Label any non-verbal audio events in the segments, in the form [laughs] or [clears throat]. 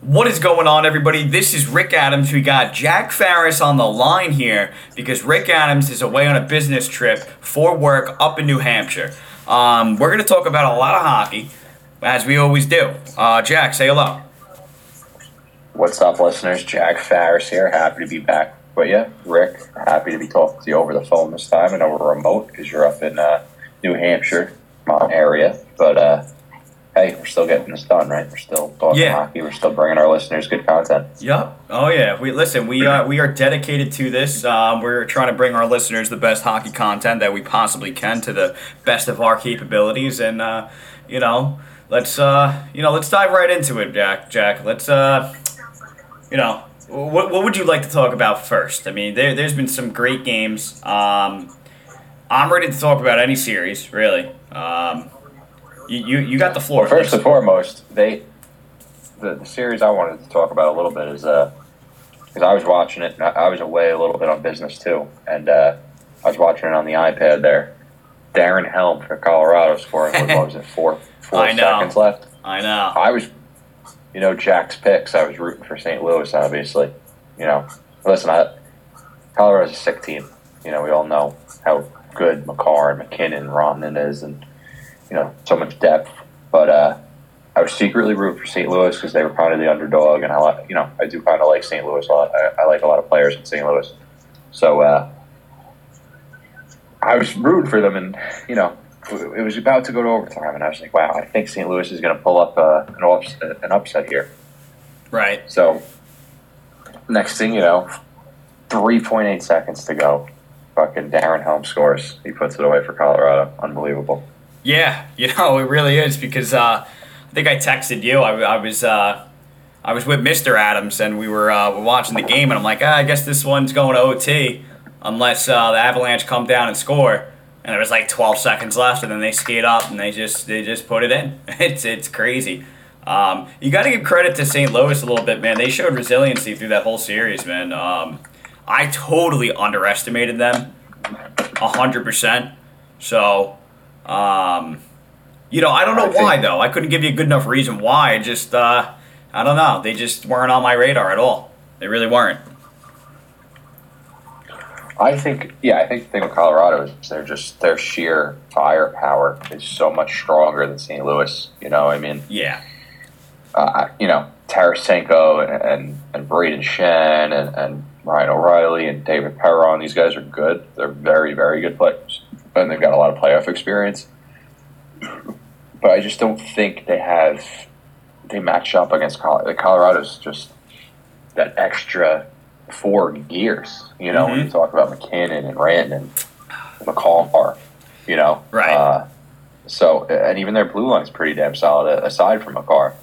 What is going on, everybody? This is Rick Adams. We got Jack Farris on the line here because Rick Adams is away on a business trip for work up in New Hampshire. Um, we're going to talk about a lot of hockey, as we always do. Uh, Jack, say hello. What's up, listeners? Jack Farris here. Happy to be back with you. Rick, happy to be talking to you over the phone this time. Know we're remote because you're up in uh, New Hampshire, my area. But uh, hey, we're still getting this done, right? We're still talking Yeah. hockey. We're still bringing our listeners good content. Yep. Oh yeah. We listen. We are we are dedicated to this. Um, we're trying to bring our listeners the best hockey content that we possibly can to the best of our capabilities, and uh, you know, let's uh, you know, let's dive right into it, Jack. Jack, let's uh, you know, what what would you like to talk about first? I mean, there there's been some great games. Um, I'm ready to talk about any series, really. Um, you, you got the floor. First and foremost, they the, the series I wanted to talk about a little bit is uh because I was watching it. And I, I was away a little bit on business too, and uh, I was watching it on the iPad there. Darren Helm for Colorado scoring what, what was it four [laughs] four I know. seconds left. I know. I was, you know, Jack's picks. I was rooting for St. Louis, obviously. You know, listen, I, Colorado's a sick team. You know, we all know how good Makar and MacKinnon and is, and you know, so much depth. But uh, I was secretly rooting for St. Louis because they were kind of the underdog, and I, you know, I do kind of like St. Louis a lot. I, I like a lot of players in St. Louis, so uh, I was rooting for them, and you know, it was about to go to overtime, and I was like, wow, I think St. Louis is going to pull up uh, an, upset, an upset here. Right. So, next thing you know, 3.8 seconds to go. Fucking Darren Helm scores. He puts it away for Colorado. Unbelievable. Yeah, [laughs] you know it really is because uh, I think I texted you. I, I was uh, I was with Mr. Adams and we were uh, we're watching the game and I'm like, ah, I guess this one's going to OT unless uh, the Avalanche come down and score. And there was like 12 seconds left and then they skate up and they just they just put it in. [laughs] It's it's crazy. Um, you got to give credit to St. Louis a little bit, man. They showed resiliency through that whole series, man. Um, I totally underestimated them, hundred percent. So. Um, you know, I don't know I think- why though. I couldn't give you a good enough reason why. I just, uh, I don't know. They just weren't on my radar at all. They really weren't. I think, yeah, I think the thing with Colorado is they're just, their sheer firepower is so much stronger than St. Louis. You know, I mean, Yeah. uh, you know, Tarasenko and, and, and Brayden Schenn and, and Ryan O'Reilly and David Perron, these guys are good. They're very, very good players. And they've got a lot of playoff experience. But I just don't think they have, they match up against Colorado. Colorado's just that extra four gears, you know, when you talk about MacKinnon and Rand and McCall, you know. Right. Uh, so, and even their blue line's pretty damn solid uh, aside from Makar.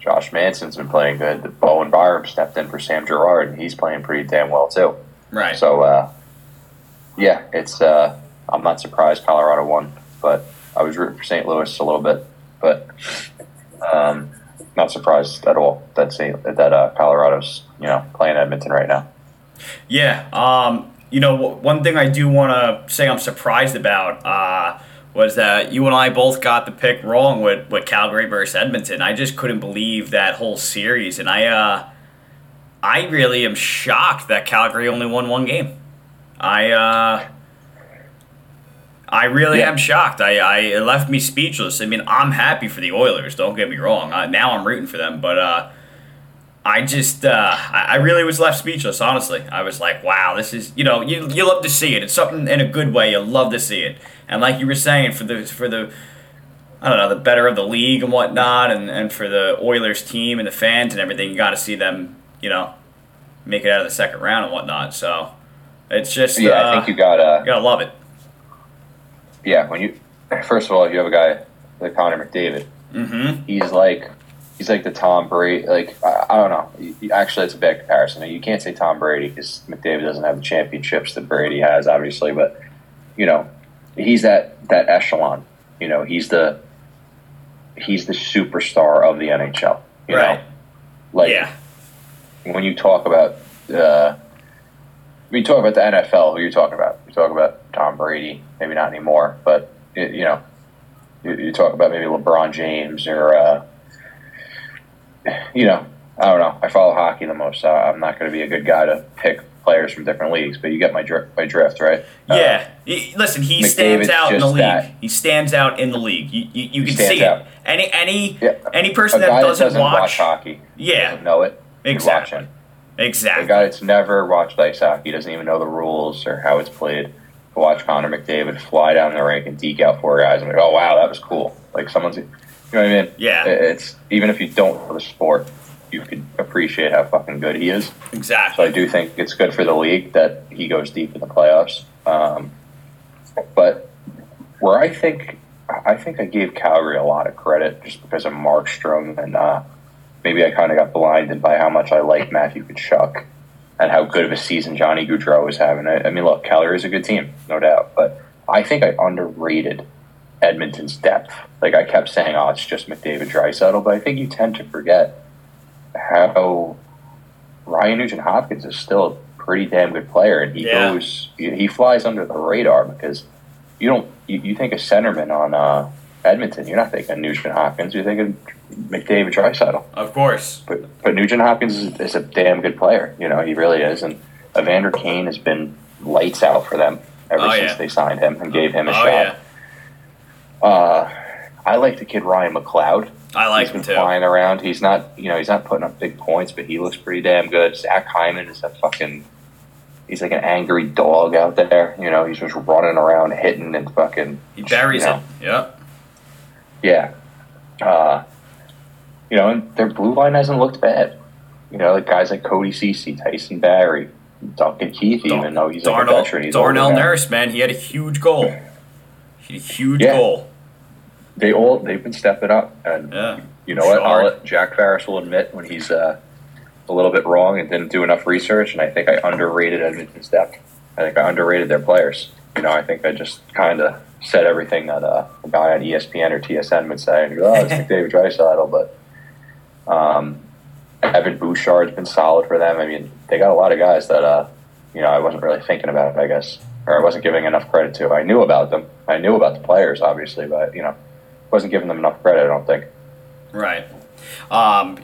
Josh Manson's been playing good. The Bowen Byram stepped in for Sam Girard, and he's playing pretty damn well too. Right. So, uh, yeah, it's. Uh, I'm not surprised Colorado won, but I was rooting for St. Louis a little bit, but um, not surprised at all that St. that uh, Colorado's you know playing Edmonton right now. Yeah. Um, you know, one thing I do want to say I'm surprised about uh, was that you and I both got the pick wrong with, with Calgary versus Edmonton. I just couldn't believe that whole series, and I, uh, I really am shocked that Calgary only won one game. I, uh, I really Yeah. am shocked. I, I it left me speechless. I mean, I'm happy for the Oilers. Don't get me wrong. Uh, now I'm rooting for them, but uh, I just uh, I I really was left speechless. Honestly, I was like, wow, this is you know you you love to see it. It's something in a good way. You love to see it, and like you were saying, for the for the I don't know the better of the league and whatnot, and and for the Oilers team and the fans and everything, you got to see them you know make it out of the second round and whatnot. So it's just Yeah, uh, I think you got. Uh, you gotta love it. Yeah, when you first of all, you have a guy like Connor McDavid. Mm-hmm. He's like he's like the Tom Brady. Like I, I don't know. Actually, it's a bad comparison. You can't say Tom Brady because McDavid doesn't have the championships that Brady has, obviously. But you know, he's that that echelon. You know, he's the he's the superstar of the NHL. You Right. know, like yeah. when you talk about uh, you talk about the NFL, who you're talking about? You talk about Tom Brady, maybe not anymore, but it, you know, you, you talk about maybe LeBron James or uh, you know, I don't know. I follow hockey the most. So I'm not going to be a good guy to pick players from different leagues, but you get my dri- my drift, right? Uh, Yeah. He- listen, he McDavid's stands out in the league. that. He stands out in the league. You, you, you can see out. it. Any any Yeah. any person guy that that doesn't, doesn't watch, hockey, Yeah. doesn't know it. Exactly. Exactly. The guy that's never watched ice hockey doesn't even know the rules or how it's played. To watch Connor McDavid fly down the rink and deke out four guys, I'm like, oh wow, that was cool. Like someone's, you know what I mean? Yeah. It's even if you don't know the sport, you could appreciate how fucking good he is. Exactly. So. I do think it's good for the league that he goes deep in the playoffs. Um, but where I think I think I gave Calgary a lot of credit just because of Markstrom and uh, maybe I kind of got blinded by how much I like Matthew Tkachuk and how good of a season Johnny Gaudreau is having. I, I mean, look, Calgary is a good team, no doubt, but I think I underrated Edmonton's depth. Like I kept saying, oh, it's just McDavid, Draisaitl, but I think you tend to forget how Ryan Nugent Hopkins is still a pretty damn good player, and he Yeah. goes, he, he flies under the radar because you don't, you, you think a centerman on uh, Edmonton, you're not thinking Nugent Hopkins, you're thinking McDavid, Draisaitl. Of course. But but Nugent Hopkins is, is a damn good player. You know, he really is. And Evander Kane has been lights out for them ever Oh, since yeah. they signed him and gave him a Oh shot. yeah. Uh, I like the kid Ryan McLeod. I like he's him been too. flying around. He's not, you know, he's not putting up big points, but he looks pretty damn good. Zach Hyman is a fucking. He's like an angry dog out there. You know, he's just running around, hitting and fucking. He buries you know, it. Yep. Yeah. Uh, you know, and their blue line hasn't looked bad. You know, like guys like Cody Cece, Tyson Barrie, Duncan Keith, even though he's like a Darnell, veteran. He's Darnell. Nurse, man, he had a huge goal. He had a huge Yeah. goal. They all they've been stepping up, and Yeah. you know what? I'll let Jack Farris will admit when he's uh, a little bit wrong and didn't do enough research, and I think I underrated Edmonton's depth. I think I underrated their players. You know, I think I just kind of said everything that uh, a guy on ESPN or TSN would say. And go, oh, it's [laughs] McDavid Draisaitl, but um, Evan Bouchard's been solid for them. I mean, they got a lot of guys that uh, you know I wasn't really thinking about. I guess, or I wasn't giving enough credit to. I knew about them. I knew about the players, obviously, but you know, wasn't giving them enough credit. I don't think. Right. Um,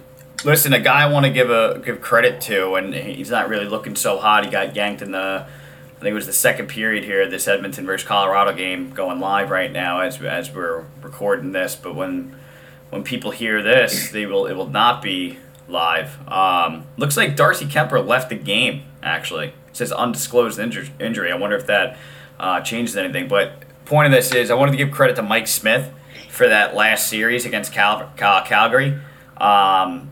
listen, a guy I want to give a give credit to, and he's not really looking so hot. He got yanked in the, I think it was the second period here, this Edmonton versus Colorado game going live right now as as we're recording this. But when when people hear this, they will it will not be live. Um, looks like Darcy Kuemper left the game. Actually, it says undisclosed injur- injury. I wonder if that uh, changes anything. But point of this is, I wanted to give credit to Mike Smith for that last series against Cal- Cal- Calgary. Um,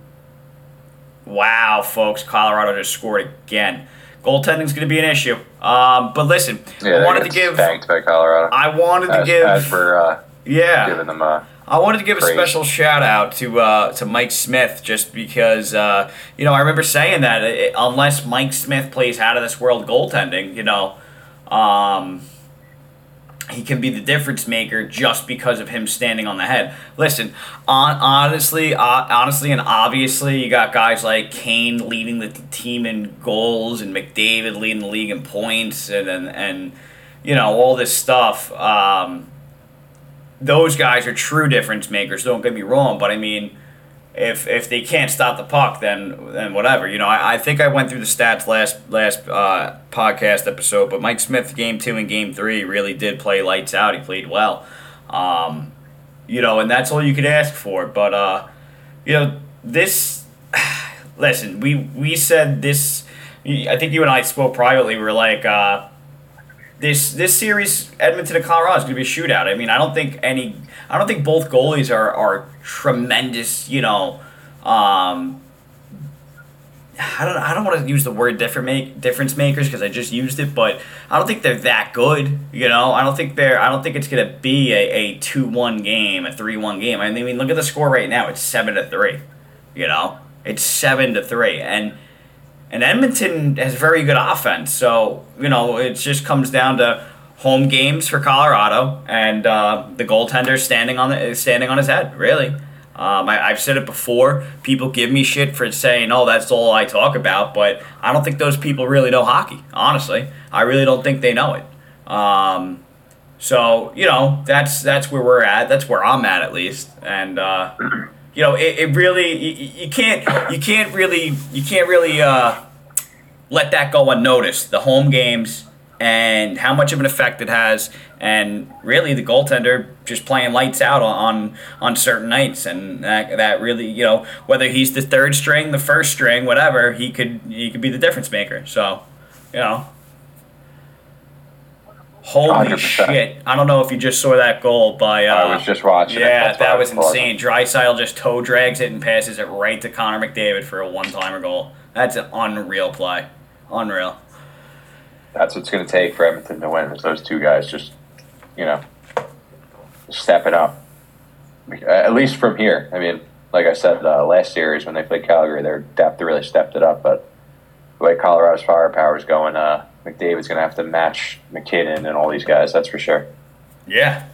wow, folks, Colorado just scored again. Goaltending's going to be an issue. Um, but listen, Yeah, I wanted to give. spanked by Colorado. I wanted to as, give. as we're uh, yeah. giving them uh, I wanted to give a Praise. special shout out to uh, to Mike Smith just because uh, you know I remember saying that uh, unless Mike Smith plays out of this world goaltending, you know, um, he can be the difference maker just because of him standing on the head. Listen, on, honestly, uh, honestly, and obviously, you got guys like Kane leading the team in goals and McDavid leading the league in points and and, and you know all this stuff. Um, those guys are true difference makers. Don't get me wrong, but I mean, if if they can't stop the puck, then then whatever. You know, I, I think I went through the stats last last uh, podcast episode, but Mike Smith, game two and game three, really did play lights out. He played well, um, you know, and that's all you could ask for. But uh, you know, this. [sighs] Listen, we we said this. I think you and I spoke privately. We are like. Uh, this this series, Edmonton and Colorado, is going to be a shootout. I mean, I don't think any, I don't think both goalies are are tremendous. You know, um, I don't I don't want to use the word different make difference makers because I just used it, but I don't think they're that good. You know, I don't think they're I don't think it's going to be a, a two one game, a three one game. I mean, look at the score right now. It's seven to three. You know, it's seven to three, and and Edmonton has very good offense. So you know, it just comes down to home games for Colorado and uh, the goaltender standing on the standing on his head. Really, um, I, I've said it before. People give me shit for saying, "Oh, that's all I talk about," but I don't think those people really know hockey. Honestly, I really don't think they know it. Um, so you know, that's that's where we're at. That's where I'm at at least, and. Uh, you know, it, it really you, you can't you can't really you can't really uh, let that go unnoticed. The home games and how much of an effect it has, and really the goaltender just playing lights out on on, certain nights, and that, that really you know whether he's the third string, the first string, whatever, he could he could be the difference maker. So, you know. Holy 100%. shit! I don't know if you just saw that goal by. Uh, I was just watching. yeah, that was insane. Draisaitl just toe drags it and passes it right to Connor McDavid for a one timer goal. That's an unreal play. Unreal. That's what's going to take for Edmonton to win. Is those two guys just, you know, stepping up. At least from here. I mean, like I said, uh, last series when they played Calgary, their depth really stepped it up. But the way Colorado's firepower is going, uh, McDavid's going to have to match MacKinnon and all these guys. That's for sure. Yeah.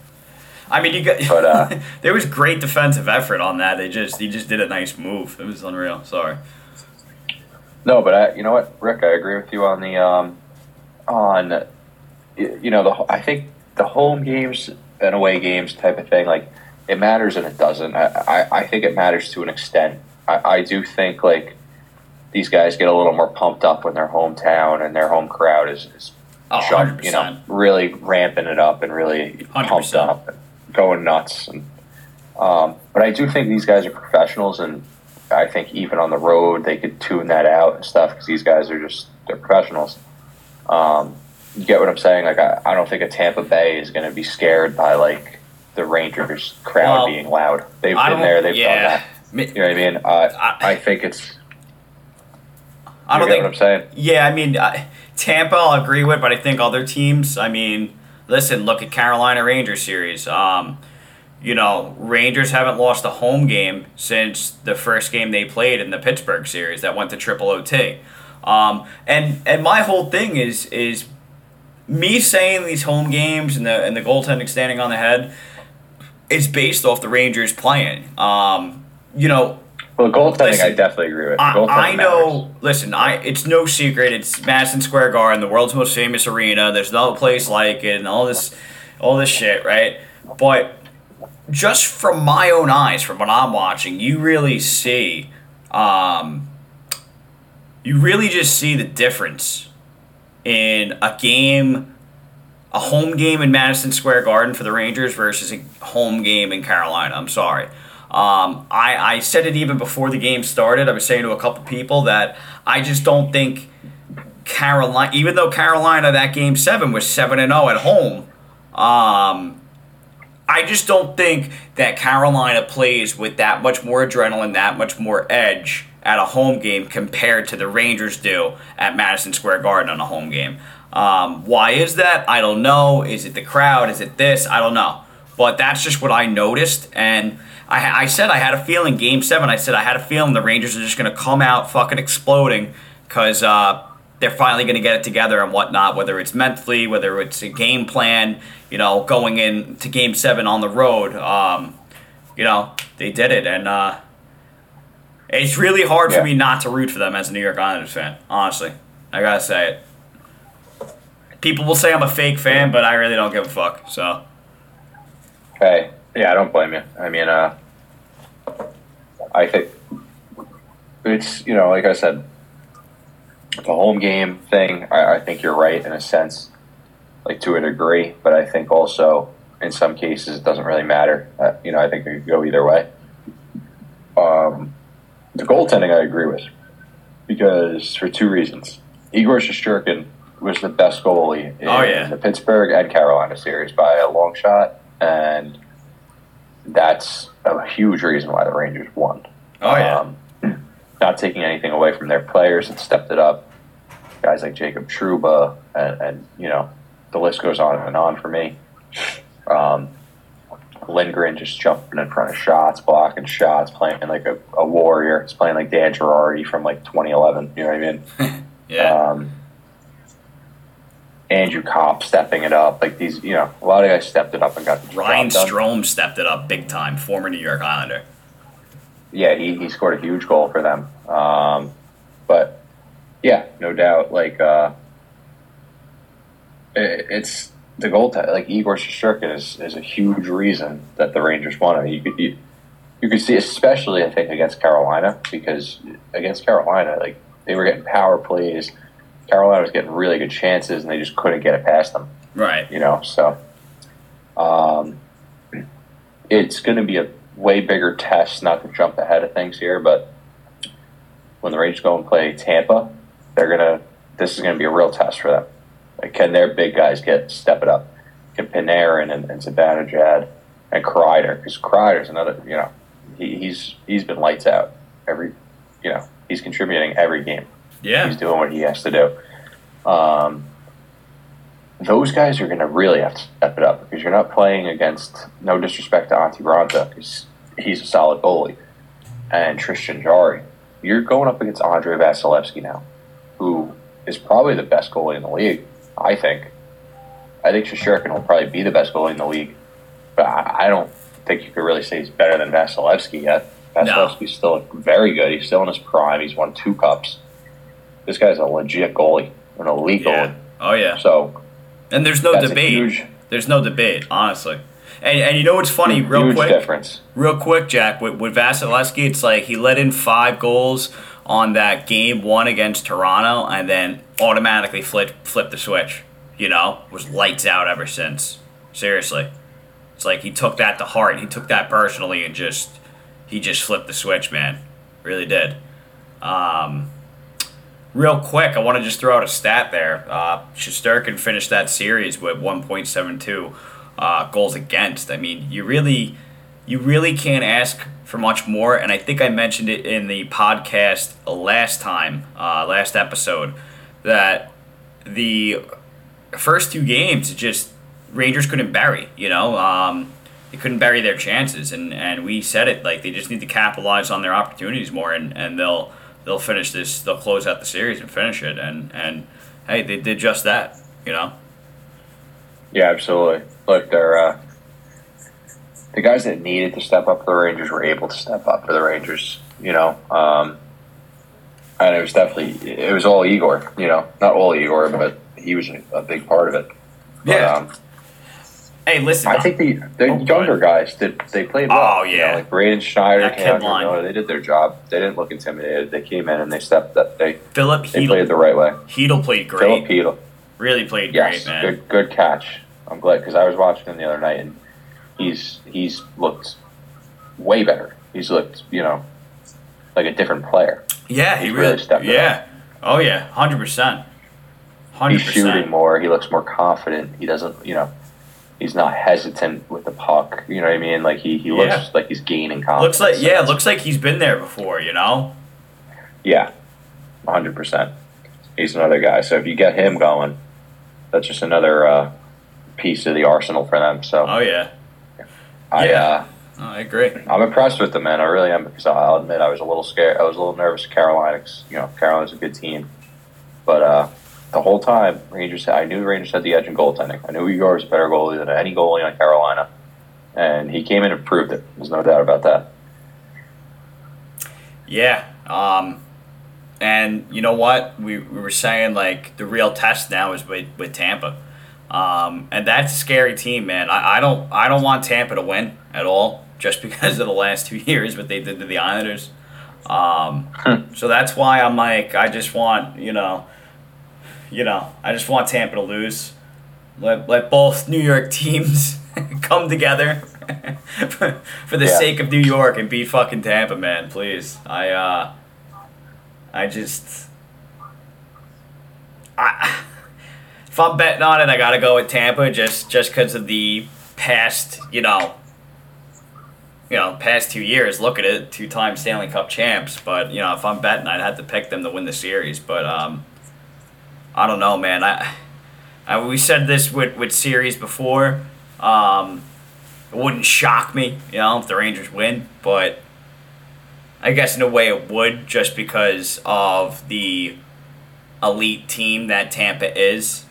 I mean, you got. But, uh, [laughs] there was great defensive effort on that. They just he just did a nice move. It was unreal. Sorry. No, but I, you know what, Rick, I agree with you on the um, on you know the I think the home games and away games type of thing like it matters and it doesn't. I I, I think it matters to an extent. I, I do think like these guys get a little more pumped up when their hometown and their home crowd is, is Oh, jump, you know really ramping it up and really pumped 100%. up, and going nuts. And um, but I do think these guys are professionals and. I think even on the road they could tune that out and stuff because these guys are just they're professionals. Um, you get what I'm saying? Like I, I don't think a Tampa Bay is going to be scared by like the Rangers crowd Well, being loud. They've I been there, they've yeah. done that. You know what I mean? Uh, I- I think it's. I don't think what I'm saying. Yeah, I mean, I, Tampa, I'll agree with, but I think other teams. I mean, listen, look at Carolina Rangers series. Um, you know, Rangers haven't lost a home game since the first game they played in the Pittsburgh series that went to triple OT. Um, and and my whole thing is is me saying these home games and the and the goaltending standing on the head is based off the Rangers playing. Um, you know, Well, goaltending, I definitely agree with. I, I know. matters. Listen, I it's no secret. It's Madison Square Garden, the world's most famous arena. There's no place like it, and all this, all this shit, right? But just from my own eyes, from what I'm watching, you really see, um, you really just see the difference in a game, a home game in Madison Square Garden for the Rangers versus a home game in Carolina. I'm sorry. Um, I, I said it even before the game started. I was saying to a couple people that I just don't think Carolina, even though Carolina that game seven was seven and zero at home, um, I just don't think that Carolina plays with that much more adrenaline, that much more edge at a home game compared to the Rangers do at Madison Square Garden on a home game. Um, why is that? I don't know. Is it the crowd? Is it this? I don't know. But that's just what I noticed. And I, I said I had a feeling, game seven, I said I had a feeling the Rangers are just going to come out fucking exploding because uh, they're finally going to get it together and whatnot, whether it's mentally, whether it's a game plan, you know, going into game seven on the road. Um, you know, they did it. And uh, it's really hard Yeah. for me not to root for them as a New York Islanders fan, honestly. I got to say it. People will say I'm a fake fan, but I really don't give a fuck. So, Hey, yeah, I don't blame you. I mean, uh, I think it's you know, like I said, the home game thing. I, I think you're right in a sense, like to a degree, but I think also in some cases it doesn't really matter. Uh, you know, I think it could go either way. Um, the goaltending, I agree with, because for two reasons. Igor Shesterkin was the best goalie in Oh, yeah. the Pittsburgh and Carolina series by a long shot, and that's a huge reason why the Rangers won. oh yeah, Um, not taking anything away from their players that stepped it up. Guys like Jacob Trouba, and, and you know, the list goes on and on for me. Um, Lindgren just jumping in front of shots, blocking shots, playing like a, a warrior. He's playing like Dan Girardi from like 2011. You know what I mean? [laughs] yeah. Um, Andrew Copp stepping it up. Like these, you know, a lot of guys stepped it up and got the Ryan. Strome stepped it up big time, former New York Islander. yeah, he, he scored a huge goal for them. Um, but yeah, no doubt. Like uh, it, it's the goaltender. Like Igor Shesterkin is, is a huge reason that the Rangers won. I mean, you could you, you could see, especially I think against Carolina, because against Carolina, like they were getting power plays. Carolina was getting really good chances, and they just couldn't get it past them. Right. You know, so um, it's going to be a way bigger test. Not to jump ahead of things here, but when the Rangers go and play Tampa, they're gonna. This is going to be a real test for them. Like, can their big guys get step it up? Can Panarin and, and Zibanejad and Kreider? Because Kreider's another. You know, he, he's he's been lights out every. You know, he's contributing every game. Yeah. He's doing what he has to do. Um, those guys are going to really have to step it up because you're not playing against. No disrespect to Antti Raanta, because he's a solid goalie, and Tristan Jarry. You're going up against Andrei Vasilevskiy now, who is probably the best goalie in the league. I think. I think Shesterkin will probably be the best goalie in the league, but I, I don't think you could really say he's better than Vasilevskiy yet. Vasilevskiy's still very good. He's still in his prime. He's won two cups. This guy's a legit goalie, an elite Yeah. goalie. Oh yeah. So And there's no debate. huge, There's no debate, honestly. And and you know what's funny, real huge quick, difference. real quick, Jack. With, with Vasilevskiy, it's like he let in five goals on that game one against Toronto, and then automatically flipped flipped the switch. You know, was lights out ever since. Seriously, it's like he took that to heart. He took that personally, and just he just flipped the switch, man. Really did. Um, real quick, I want to just throw out a stat there. Uh, Shesterkin finished that series with 1.72 uh, goals against. I mean, you really, you really can't ask for much more. And I think I mentioned it in the podcast last time, uh, last episode, that the first two games just Rangers couldn't bury. You know, um, they couldn't bury their chances, and, and we said it like they just need to capitalize on their opportunities more, and, and they'll they'll finish this. They'll close out the series and finish it, and and hey, they did just that. You know. Yeah, absolutely. Look, they're uh, the guys that needed to step up for the Rangers were able to step up for the Rangers. You know, um, and it was definitely it was all Igor. You know, not all Igor, but he was a, a big part of it. But, Yeah. um, Hey, listen. I think the the Oh, younger guys did they played well. Oh, You yeah. know, like Braden Schneider, K'Andre they did their job. They didn't look intimidated. They came in and they stepped up. They Philip they played the right way. Chytil played great. Philip. Chytil. Really played Yes, great, man. good good catch. I'm glad because I was watching him the other night and he's he's looked way better. He's looked you know like a different player. Yeah, he really. really stepped yeah. Oh yeah, hundred percent. He's shooting more. He looks more confident. He doesn't you know he's not hesitant with the puck. You know what I mean? Like he, he looks Yeah. like he's gaining confidence. Looks like yeah, looks like he's been there before. You know. yeah, hundred percent. He's another guy. So if you get him going, that's just another uh, piece of the arsenal for them. So Oh yeah. I. yeah. Uh, Oh, I agree. I'm impressed with them, man. I really am because I'll admit I was a little scared. I was a little nervous. of Carolina, 'cause, you know, Carolina's a good team, but uh, the whole time Rangers, I knew the Rangers had the edge in goaltending. I knew Igor was a better goalie than any goalie on Carolina, and he came in and proved it. There's no doubt about that. Yeah. Um, and you know what? We, we were saying like the real test now is with, with Tampa. Um, and that's a scary team, man. I, I don't I don't want Tampa to win at all, just because of the last two [laughs] years what they did to the Islanders. Um, so that's why I'm like I just want you know, you know I just want Tampa to lose. Let let both New York teams [laughs] come together for, [laughs] for the Yeah. sake of New York and beat fucking Tampa, man. Please, I uh, I just I. [laughs] If I'm betting on it, I gotta go with Tampa just just because of the past, you know, you know, past two years. Look at it, two-time Stanley Cup champs. But you know, if I'm betting, I'd have to pick them to win the series. But um, I don't know, man. I, I we said this with with series before. Um, it wouldn't shock me, you know, if the Rangers win, but I guess in a way it would, just because of the elite team that Tampa is,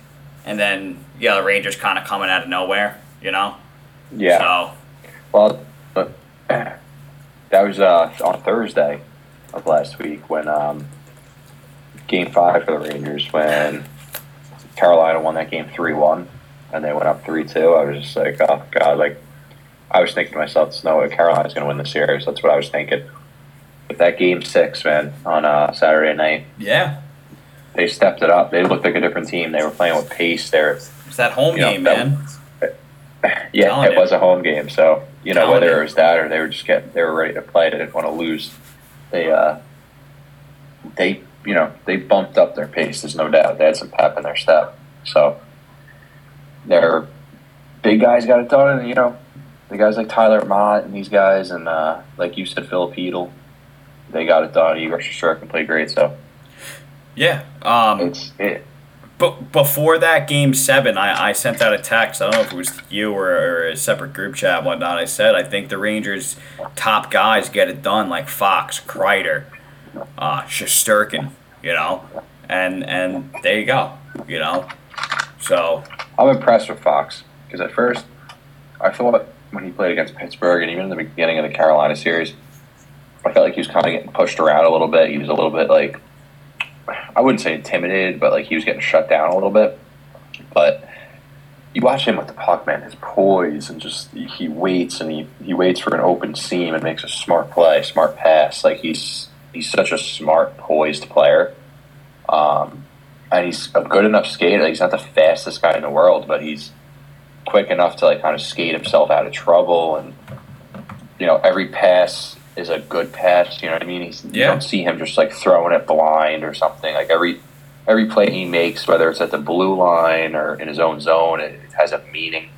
and then yeah, the Rangers kind of coming out of nowhere, you know. Yeah. So Well, [clears throat] that was uh, on Thursday of last week when um, Game Five for the Rangers when Carolina won that game three one and they went up three two. I was just like, oh god, like I was thinking to myself, it's no, way Carolina's going to win the series. That's what I was thinking. But that game six, man, on uh, Saturday night, Yeah. they stepped it up. They looked like a different team. They were playing with pace. They're It's that home You know, game, that- man. [laughs] yeah, Telling it was a home game, so you know Telling whether you. it was that or they were just getting they were ready to play. They didn't want to lose. They uh, they you know they bumped up their pace. There's no doubt they had some pep in their step. So their big guys got it done, and you know the guys like Tyler Motte and these guys, and uh, like you said, Filip Chytil, they got it done. Igor Shesterkin played great, so Yeah. Um, it's it. But before that game seven, I, I sent out a text. I don't know if it was you or, or a separate group chat, whatnot. I said I think the Rangers' top guys get it done, like Fox, Kreider, uh, Shesterkin, you know, and and there you go, you know. So I'm impressed with Fox because at first I thought when he played against Pittsburgh and even in the beginning of the Carolina series, I felt like he was kind of getting pushed around a little bit. He was a little bit like I wouldn't say intimidated, but like he was getting shut down a little bit. But you watch him with the puck, man, his poise and just he waits and he, he waits for an open seam and makes a smart play, smart pass. Like he's he's such a smart, poised player. Um, and he's a good enough skater. He's not the fastest guy in the world, but he's quick enough to like kind of skate himself out of trouble. And you know, every pass is a good pass. You know what I mean? He's, You Yeah. don't see him just like throwing it blind or something. Like every every play he makes, whether it's at the blue line or in his own zone, it, it has a meaning.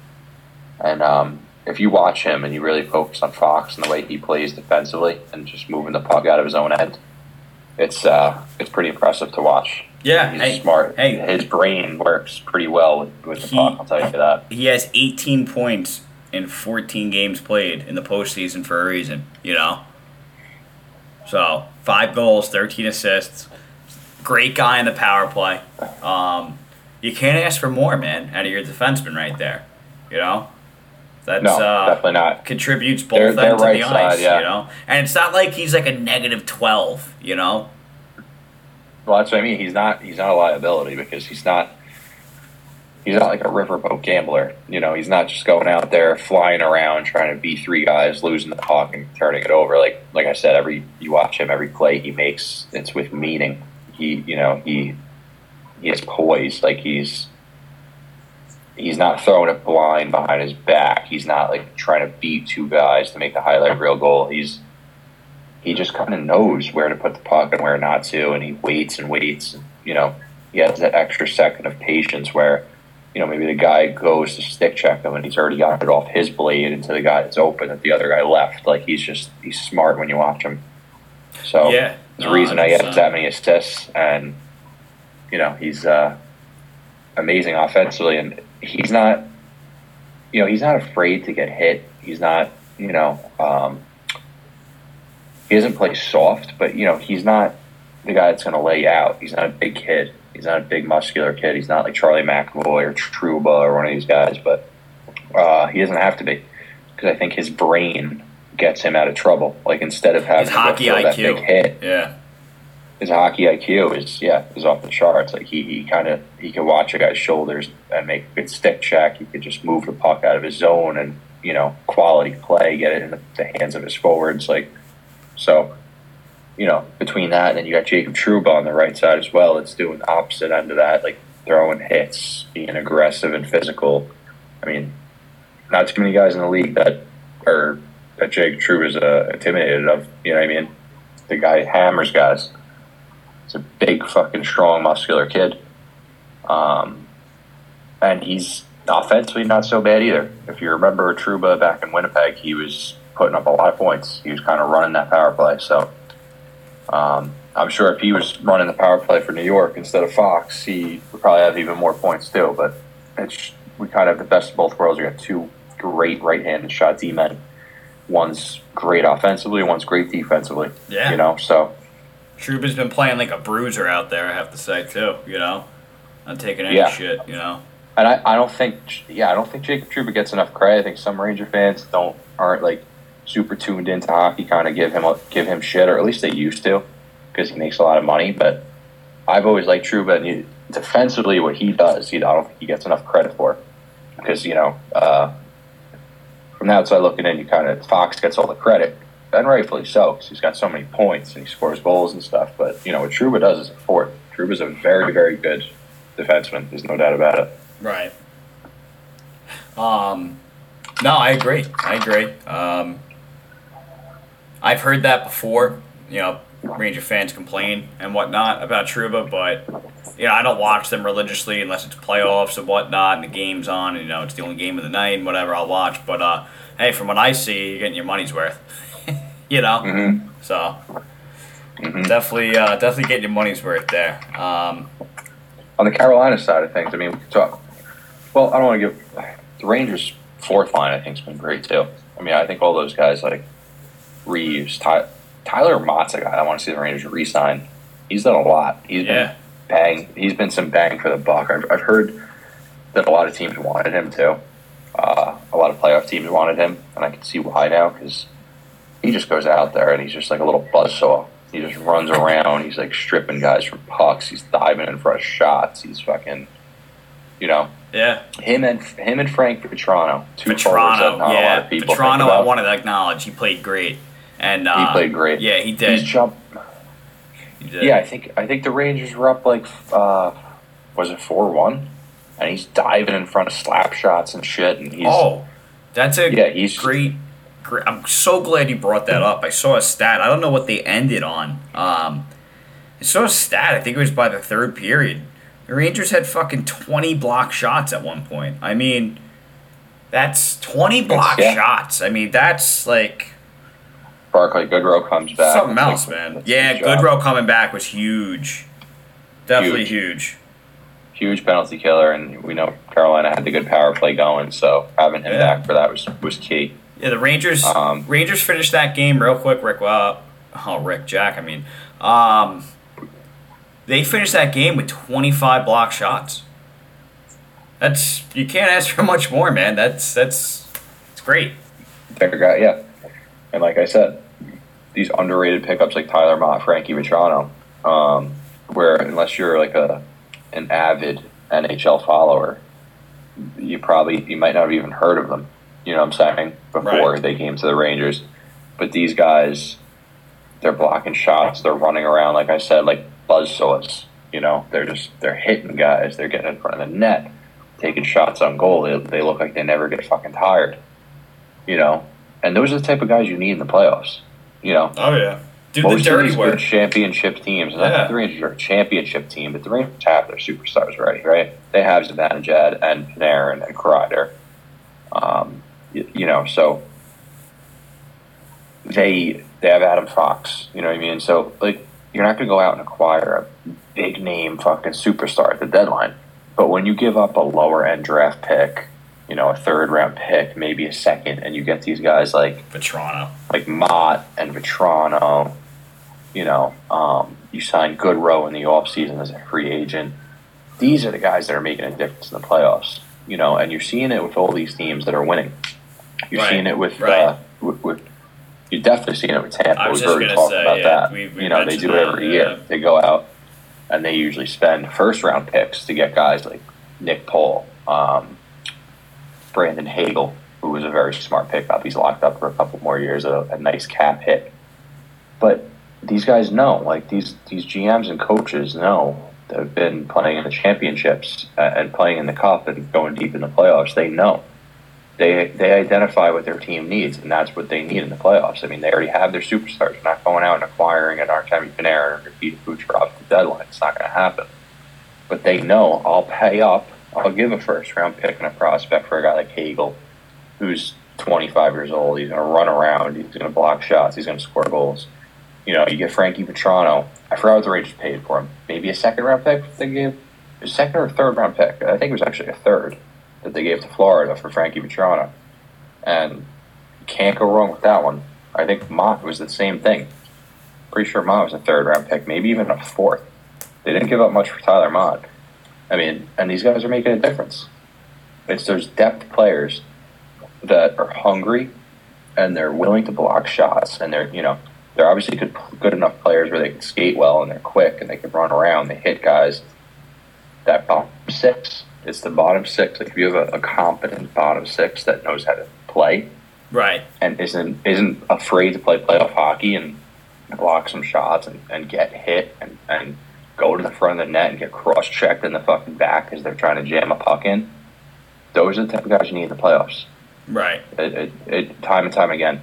And um, if you watch him and you really focus on Fox and the way he plays defensively and just moving the puck out of his own end, it's uh, it's pretty impressive to watch. yeah, He's hey, smart. hey. His brain works pretty well with, with the He- puck. I'll tell you that. he has 18 points in 14 games played in the postseason for a reason, you know. So five goals, 13 assists, great guy in the power play. Um, you can't ask for more, man, out of your defenseman right there. You know, that's No, uh, definitely not. contributes both They're- ends they're of right the side, ice. yeah. You know, and it's not like he's like a negative 12. You know, Well, that's what I mean. He's not. He's not a liability because he's not. He's not like a riverboat gambler. You know, he's not just going out there flying around trying to beat three guys, losing the puck and turning it over. Like like I said, every you watch him, every play he makes, it's with meaning. He, you know, he he has poise. Like he's he's not throwing it blind behind his back. He's not like trying to beat two guys to make the highlight reel goal. He's he just kind of knows where to put the puck and where not to, and he waits and waits. And, you know, he has that extra second of patience where, you know, maybe the guy goes to stick check him and he's already got it off his blade into the guy that's open that the other guy left. Like he's just he's smart when you watch him. So yeah. the no, reason I get 100%. that many assists, and you know he's uh, amazing offensively, and he's not, you know, he's not afraid to get hit. He's not, you know, um, he doesn't play soft, but you know, he's not the guy that's going to lay out. He's not a big kid. He's not a big muscular kid. He's not like Charlie McAvoy or Trouba or one of these guys, but uh, he doesn't have to be because I think his brain gets him out of trouble. Like instead of having His hockey that IQ. big hit, Yeah. His hockey IQ is yeah is off the charts. Like he, he kind of he can watch a guy's shoulders and make a good stick check. He could just move the puck out of his zone and you know quality play, get it in the, hands of his forwards. Like so, you know between that and then you got Jacob Trouba on the right side as well. It's doing the opposite end of that, like throwing hits, being aggressive and physical. I mean, not too many guys in the league that are that Jacob Trouba is uh, intimidated of. You know what I mean? The guy hammers guys. He's a big, fucking, strong, muscular kid. Um, and he's offensively not so bad either. If you remember Trouba back in Winnipeg, he was putting up a lot of points. He was kind of running that power play. So um, I'm sure if he was running the power play for New York instead of Fox, he would probably have even more points too. But it's we kind of have the best of both worlds. We got two great right-handed shot D-men. One's great offensively, one's great defensively. Yeah. You know, so Trouba's been playing like a bruiser out there, I have to say too. You know, not taking any Yeah. shit. You know. And I, I don't think, yeah, I don't think Jacob Trouba gets enough credit. I think some Ranger fans don't aren't like super tuned into hockey, kind of give him a- give him shit, or at least they used to, because he makes a lot of money. But I've always liked Trouba, and you, defensively, what he does, you know, I don't think he gets enough credit for, because you know, uh, from the outside looking in, you kind of Fox gets all the credit, and rightfully so, because he's got so many points and he scores goals and stuff. But you know what Trouba does is a fourth. Trouba's a very, very good defenseman. There's no doubt about it. Right. Um, no, I agree. I agree. Um, I've heard that before. You know, Ranger fans complain and whatnot about Trouba, but you know, I don't watch them religiously unless it's playoffs and whatnot, and the game's on. And, you know, it's the only game of the night and whatever. I'll watch, but uh, hey, from what I see, you're getting your money's worth. You know, Mm-hmm. so Mhm. definitely, uh, definitely getting your money's worth there. Um, On the Carolina side of things, I mean, so, well, I don't want to give the Rangers' fourth line. I think has been great too. I mean, I think all those guys like Reeves, Ty, Tyler Motte's a guy I want to see the Rangers re-sign. He's done a lot. He's yeah, been bang. He's been some bang for the buck. I've, I've heard that a lot of teams wanted him too. Uh, a lot of playoff teams wanted him, and I can see why now because he just goes out there and he's just like a little buzzsaw. He just runs around. He's like stripping guys from pucks. He's diving in for shots. He's fucking, you know, yeah. him and him and Frank Vatrano, two Vatrano, not a lot yeah. of people think Vatrano, I wanted to acknowledge he played great, and uh, He played great. Yeah, he did. He's jump. He did. Yeah, I think I think the Rangers were up like uh, was it four one, and he's diving in front of slap shots and shit, and he's oh, that's a yeah he's great, great. I'm so glad you brought that up. I saw a stat. I don't know what they ended on. Um, I saw a stat. I think it was by the third period. The Rangers had fucking 20 block shots at one point. I mean, that's 20 block yeah. shots. I mean, that's like Barclay Goodrow comes back. something else, like- man. Yeah. Goodrow coming back was huge. Definitely huge. huge penalty killer, and we know Carolina had the good power play going, so having him Yeah. back for that was was key. Yeah, the Rangers Um, Rangers finished that game real quick. Rick, uh, oh Rick Jack, I mean, um, they finished that game with 25 block shots. That's you can't ask for [laughs] much more, man. That's that's it's great. A guy, yeah. And like I said, these underrated pickups like Tyler Motte, Frankie Vatrano, um, where unless you're like a an avid NHL follower, you probably you might not have even heard of them. You know what I'm saying? Before Right. they came to the Rangers, but these guys, they're blocking shots. They're running around like I said, like buzzsaws. You know, they're just they're hitting guys. They're getting in front of the net, taking shots on goal. They, they look like they never get fucking tired. You know, and those are the type of guys you need in the playoffs. You know, Oh yeah, do most the of these work. good championship teams, and I Yeah. think the Rangers are a championship team, but the Rangers have their superstars ready, right? They have Zibanejad and Panarin and Kreider. Um, you, know, so they they have Adam Fox. You know what I mean? So like, you're not going to go out and acquire a big name fucking superstar at the deadline, but when you give up a lower end draft pick, you know, a third round pick, maybe a second, and you get these guys like Vatrano. like Motte and Vatrano. You know, um, you signed Goodrow in the offseason as a free agent. These are the guys that are making a difference in the playoffs. You know, and you're seeing it with all these teams that are winning. You're Right, seeing it with, right. uh, with, with you're definitely seeing it with Tampa. We've already talked about yeah, that. we- we you know, they do it that, every yeah. year. They go out and they usually spend first round picks to get guys like Nick Paul, um, Brandon Hagel, who was a very smart pickup. He's locked up for a couple more years, a, a nice cap hit. But these guys know, like these these GMs and coaches know that have been playing in the championships uh, and playing in the cup and going deep in the playoffs. They know. They they identify what their team needs, and that's what they need in the playoffs. I mean, they already have their superstars. They're not going out and acquiring an Artemi Panarin or Nikita Kucherov at the deadline. It's not going to happen. But they know I'll pay up. I'll give a first round pick and a prospect for a guy like Hagel, who's 25 years old. He's going to run around. He's going to block shots. He's going to score goals. You know, you get Frankie Vatrano. I forgot what the Rangers paid for him. Maybe a second round pick they gave. A second or third round pick. I think it was actually a third that they gave to Florida for Frankie Vatrano. And can't go wrong with that one. I think Motte was the same thing. Pretty sure Motte was a third round pick, maybe even a fourth. They didn't give up much for Tyler Motte. I mean, and these guys are making a difference. It's those depth players that are hungry and they're willing to block shots and they're, you know, they're obviously good, good enough players where they can skate well and they're quick and they can run around. They hit guys. That bottom six, it's the bottom six. Like if you have a, a competent bottom six that knows how to play, Right. and isn't isn't afraid to play playoff hockey and block some shots and, and get hit and, and go to the front of the net and get cross checked in the fucking back as they're trying to jam a puck in. Those are the type of guys you need in the playoffs. Right. It, it, it, time and time again.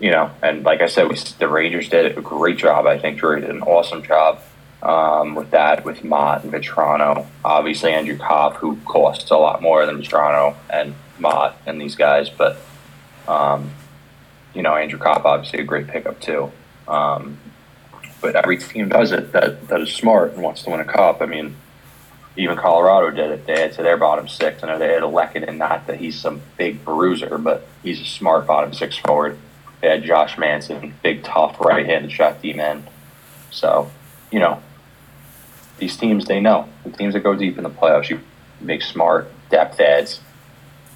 You know, and like I said, we, the Rangers did a great job. I think Drury did an awesome job um, with that, with Motte and Vatrano. Obviously, Andrew Copp, who costs a lot more than Vatrano and Motte and these guys, but um, you know, Andrew Copp obviously a great pickup too. Um, but every team does it that that is smart and wants to win a cup. I mean, even Colorado did it. They had to their bottom six. I know they had Lehkonen, not that he's some big bruiser, but he's a smart bottom six forward. They had Josh Manson, big tough right handed shot D man. So, you know, these teams they know. The teams that go deep in the playoffs, you make smart depth adds.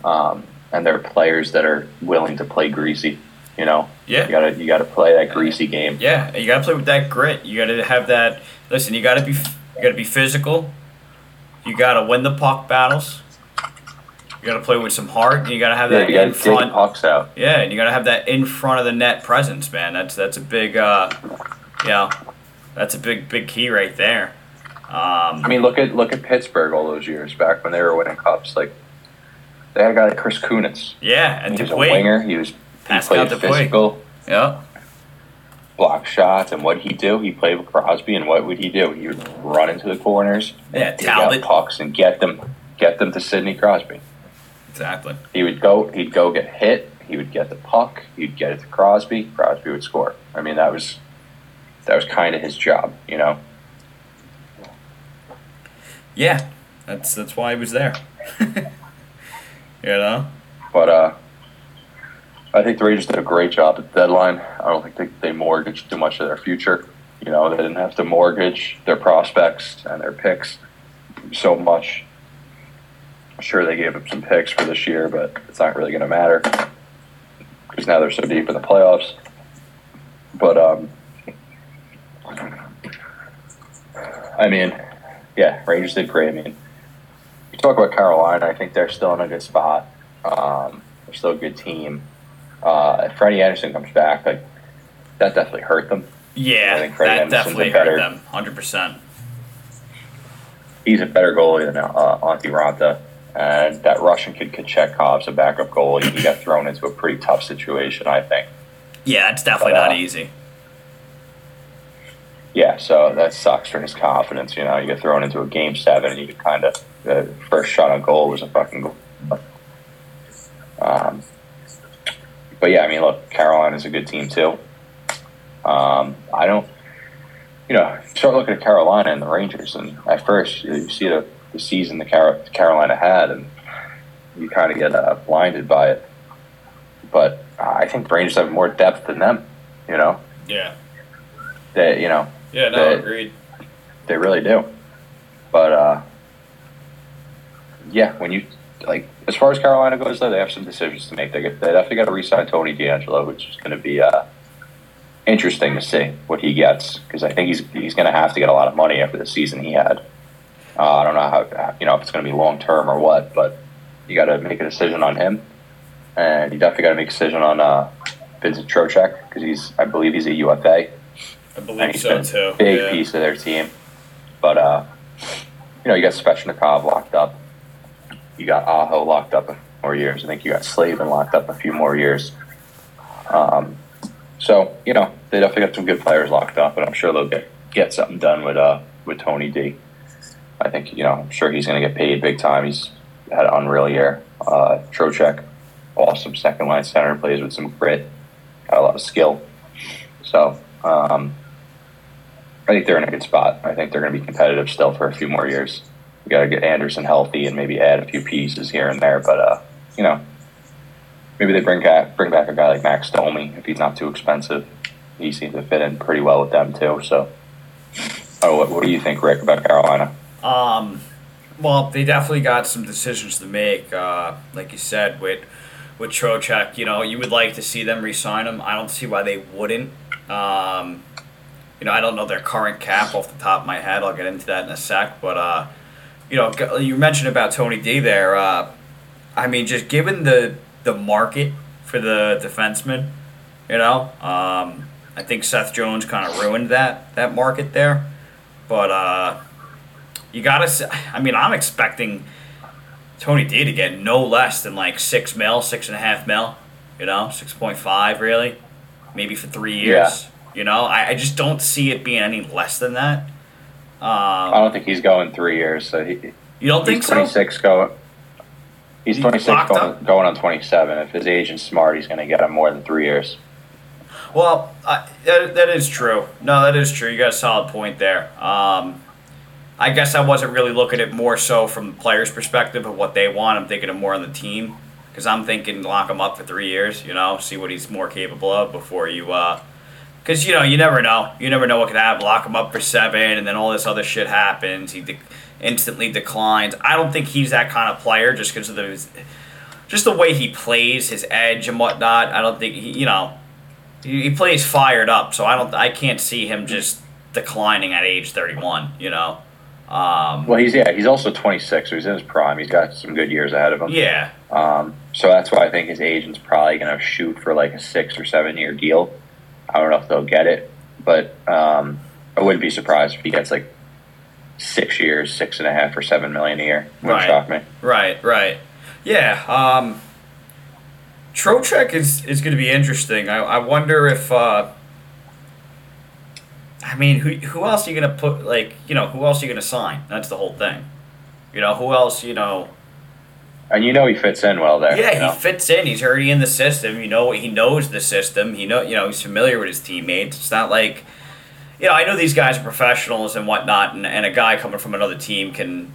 Um, and there are players that are willing to play greasy. You know, Yeah. you gotta you gotta play that greasy game. Yeah, you gotta play with that grit. You gotta have that. Listen, you gotta be you gotta be physical. You gotta win the puck battles. You gotta play with some heart. And you gotta have Yeah, that you gotta in front. pucks out. Yeah, and you gotta have that in front of the net presence, man. That's that's a big, uh, you know, that's a big big key right there. Um, I mean, look at look at Pittsburgh all those years back when they were winning cups. Like they had a guy like Chris Kunitz. yeah, and He was a winger. He was he Pascal played Dupuis. physical, Yeah, block shots, and what he do? He played with Crosby, and what would he do? He would run into the corners, Yeah, and dig out pucks, and get them get them to Sidney Crosby. exactly. He would go. He'd go get hit. He would get the puck. He'd get it to Crosby. Crosby would score. I mean, that was that was kind of his job, you know. Yeah, that's that's why he was there. [laughs] you know. But uh, I think the Rangers did a great job at the deadline. I don't think they, they mortgaged too much of their future. You know, they didn't have to mortgage their prospects and their picks so much. I'm sure, they gave up some picks for this year, but it's not really going to matter because now they're so deep in the playoffs. But um, I mean, yeah, Rangers did great. I mean, you talk about Carolina. I think they're still in a good spot. Um, they're still a good team. Uh, if Freddie Andersen comes back, like that definitely hurt them. I Yeah, think Freddie that Andersen's definitely better- hurt them, hundred percent. He's a better goalie than uh, Antti Raanta, and that Russian kid Kochetkov's a backup goalie. He got thrown into a pretty tough situation, I think. Yeah, it's definitely But, uh, not easy. Yeah, so that sucks for his confidence. You know, you get thrown into a game seven, and you kind of the first shot on goal was a fucking goal. Um, but yeah, I mean, look, Carolina's a good team too. Um, I don't, you know, start looking at Carolina and the Rangers, and at first you see the, the season the Car- Carolina had, and you kind of get uh, blinded by it. But uh, I think the Rangers have more depth than them. You know, Yeah, they, you know, yeah, no, They- agreed. they really do. But uh, yeah, when you like as far as Carolina goes, though, they have some decisions to make. They get, they definitely got to re-sign Tony DeAngelo, which is going to be uh, interesting to see what he gets because I think he's he's going to have to get a lot of money after the season he had. Uh, I don't know how you know if it's going to be long term or what, but you got to make a decision on him, and you definitely got to make a decision on uh, Vincent Trocheck because he's I believe he's a UFA I believe he's so too. big yeah. piece of their team. But uh, you know, you got Svechnikov locked up. You got Aho locked up a few more years. I think you got Slavin locked up a few more years. Um, so you know, they definitely got some good players locked up, and I'm sure they'll get get something done with uh with Tony D. I think you know, I'm sure he's going to get paid big time. He's had an unreal year. Uh, Trocheck, awesome second line center, plays with some grit, got a lot of skill. So um, I think they're in a good spot. I think they're going to be competitive still for a few more years. We got to get Andersen healthy and maybe add a few pieces here and there. But uh, you know, maybe they bring back bring back a guy like Max Domi if he's not too expensive. He seems to fit in pretty well with them too. So, oh, what, what do you think, Rick, about Carolina? Um, well, they definitely got some decisions to make. Uh, like you said, with with Trocheck, you know, you would like to see them re-sign him. I don't see why they wouldn't. Um, you know, I don't know their current cap off the top of my head. I'll get into that in a sec. But uh, you know, you mentioned about Tony D there. Uh, I mean, just given the the market for the defenseman. You know, um, I think Seth Jones kind of ruined that that market there. But uh, you gotta. I mean, I'm expecting Tony D to get no less than like six mil, six and a half mil. You know, six point five really, maybe for three years. You know, I, I just don't see it being any less than that. I Um, don't think he's going three years. So he, you don't think he's so? 26 going. He's He's 26 locked going, going on 27. If his agent's smart, he's going to get him more than three years. Well, uh, that, that is true. No, that is true. You got a solid point there. Um, I guess I wasn't really looking at it more so from the player's perspective of what they want. I'm thinking of more on the team because I'm thinking lock him up for three years. You know, see what he's more capable of before you. Because you know, you never know. You never know what could happen. Lock him up for seven, and then all this other shit happens. He de- instantly declines. I don't think he's that kind of player just because of the, just the way he plays, his edge and whatnot. I don't think he, you know, he, he plays fired up, so I don't. I can't see him just declining at age 31. You know. Um, Well, he's yeah, he's also 26, so he's in his prime. He's got some good years ahead of him. yeah. Um, so that's why I think his agent's probably going to shoot for like a six or seven year deal. I don't know if they'll get it, but um, I wouldn't be surprised if he gets like six years, six and a half or seven million a year. Wouldn't Right. shock me. Right, right. Yeah, um Trocheck is, is gonna be interesting. I, I wonder if uh I mean who who else are you gonna put like you know, who else are you gonna sign? That's the whole thing. You know, who else, you know And you know he fits in well there. Yeah, you know? he fits in. He's already in the system. You know, he knows the system. He know, you know, he's familiar with his teammates. It's not like, you know, I know these guys are professionals and whatnot, and, and a guy coming from another team can,